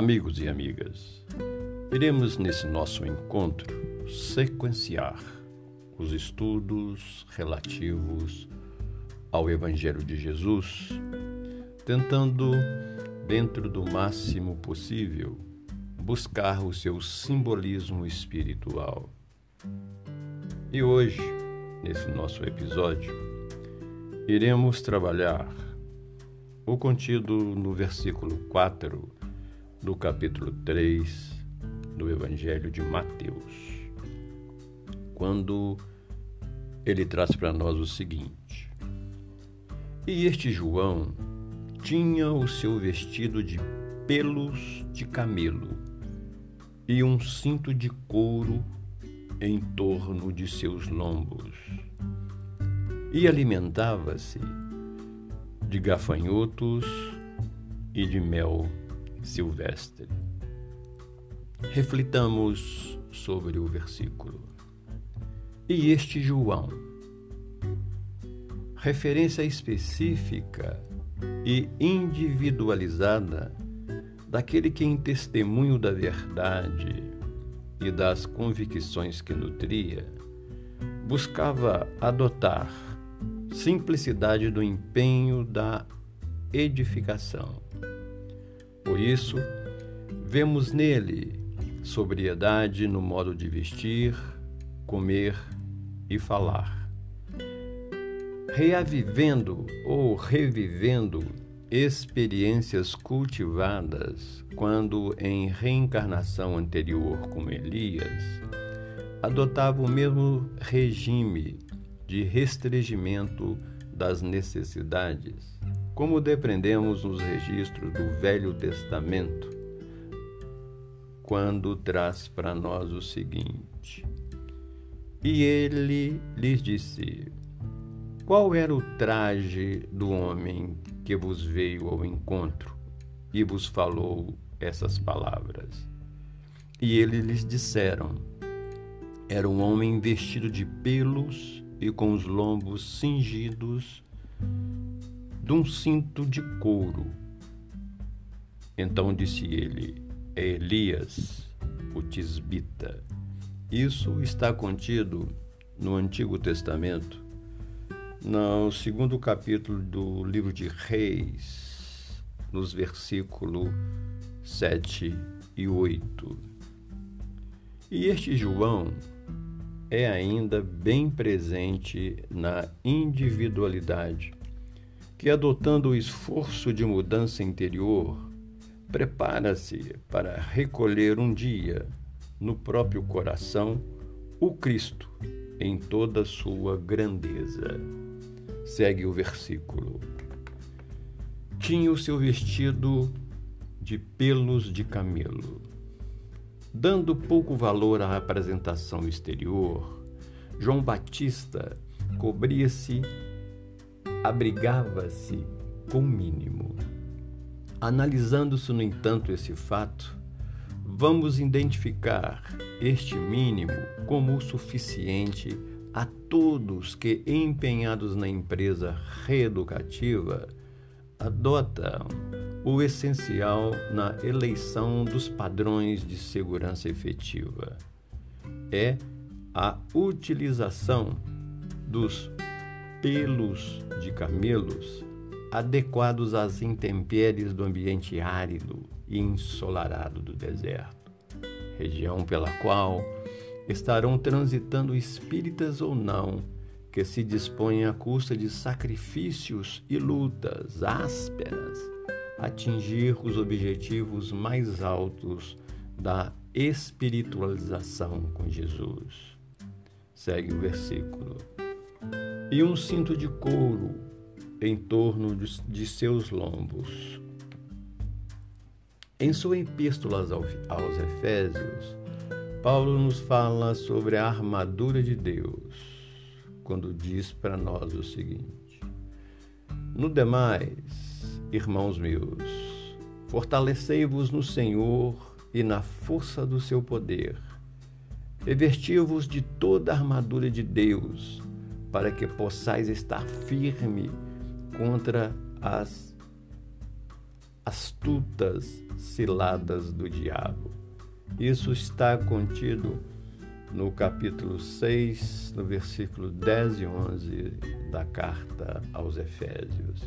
Amigos e amigas, iremos nesse nosso encontro sequenciar os estudos relativos ao Evangelho de Jesus, tentando, dentro do máximo possível, buscar o seu simbolismo espiritual. E hoje, nesse nosso episódio, iremos trabalhar o contido no versículo 4 do capítulo 3 do Evangelho de Mateus, quando ele traz para nós o seguinte: E este João tinha o seu vestido de pelos de camelo e um cinto de couro em torno de seus lombos, e alimentava-se de gafanhotos e de mel silvestre. Reflitamos sobre o versículo. E este João? Referência específica e individualizada daquele que, em testemunho da verdade e das convicções que nutria, buscava adotar simplicidade do empenho da edificação por isso, vemos nele sobriedade no modo de vestir, comer e falar. Reavivendo ou revivendo experiências cultivadas quando, em reencarnação anterior com Elias, adotava o mesmo regime de restringimento das necessidades como depreendemos nos registros do Velho Testamento, quando traz para nós o seguinte: E ele lhes disse: Qual era o traje do homem que vos veio ao encontro e vos falou essas palavras? E eles lhes disseram: Era um homem vestido de pelos e com os lombos cingidos de um cinto de couro. Então disse ele: É Elias, o tisbita. Isso está contido no Antigo Testamento, no segundo capítulo do livro de Reis, nos versículos 7 e 8. E este João é ainda bem presente na individualidade que, adotando o esforço de mudança interior, prepara-se para recolher um dia, no próprio coração, o Cristo em toda sua grandeza. Segue o versículo. Tinha o seu vestido de pelos de camelo. Dando pouco valor à apresentação exterior, João Batista cobria-se abrigava-se com o mínimo. Analisando-se, no entanto, esse fato, vamos identificar este mínimo como o suficiente a todos que, empenhados na empresa reeducativa, adotam o essencial na eleição dos padrões de segurança efetiva. É a utilização dos pelos de camelos adequados às intempéries do ambiente árido e ensolarado do deserto, região pela qual estarão transitando espíritas ou não que se dispõem à custa de sacrifícios e lutas ásperas a atingir os objetivos mais altos da espiritualização com Jesus. Segue o versículo e um cinto de couro em torno de seus lombos. Em sua epístola aos Efésios, Paulo nos fala sobre a armadura de Deus, quando diz para nós o seguinte: No demais, irmãos meus, fortalecei-vos no Senhor e na força do seu poder. Revesti-vos de toda a armadura de Deus para que possais estar firme contra as astutas ciladas do diabo. Isso está contido no capítulo 6, no versículo 10 e 11 da carta aos Efésios.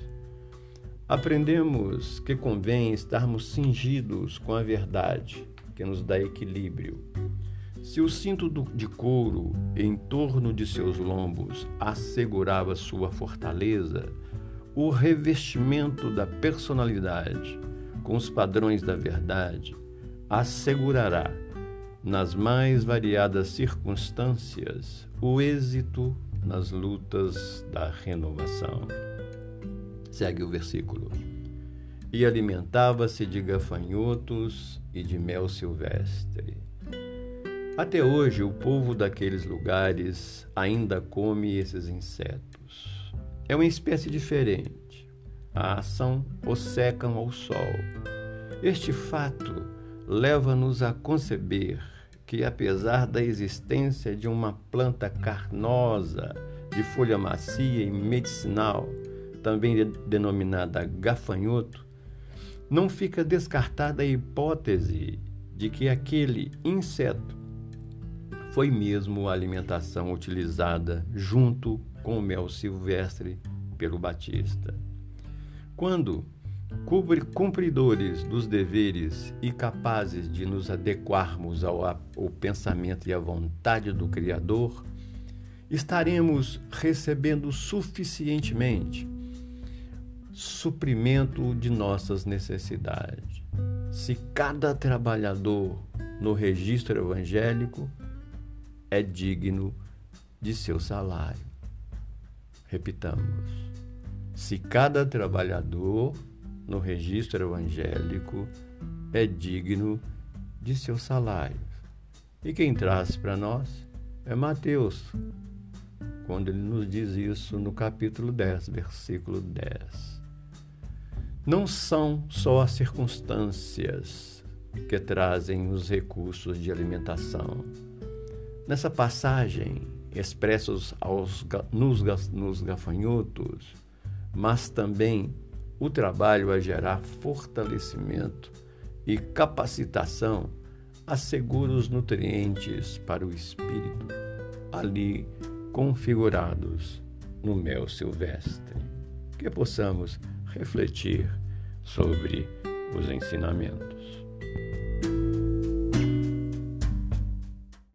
Aprendemos que convém estarmos cingidos com a verdade, que nos dá equilíbrio. Se o cinto de couro em torno de seus lombos assegurava sua fortaleza, o revestimento da personalidade com os padrões da verdade assegurará, nas mais variadas circunstâncias, o êxito nas lutas da renovação. Segue o versículo. E alimentava-se de gafanhotos e de mel silvestre. Até hoje, o povo daqueles lugares ainda come esses insetos. É uma espécie diferente. A ação os secam ao sol. Este fato leva-nos a conceber que, apesar da existência de uma planta carnosa, de folha macia e medicinal, também denominada gafanhoto, não fica descartada a hipótese de que aquele inseto foi mesmo a alimentação utilizada junto com o mel silvestre pelo Batista. Quando cumpridores dos deveres e capazes de nos adequarmos ao, ao pensamento e à vontade do Criador, estaremos recebendo suficientemente suprimento de nossas necessidades. Se cada trabalhador no registro evangélico é digno de seu salário. Repitamos. Se cada trabalhador no registro evangélico é digno de seu salário. E quem traz para nós é Mateus, quando ele nos diz isso no capítulo 10, versículo 10 não são só as circunstâncias que trazem os recursos de alimentação. Nessa passagem, expressos aos, nos, nos gafanhotos, mas também o trabalho a gerar fortalecimento e capacitação assegura os nutrientes para o espírito, ali configurados no mel silvestre. Que possamos refletir sobre os ensinamentos.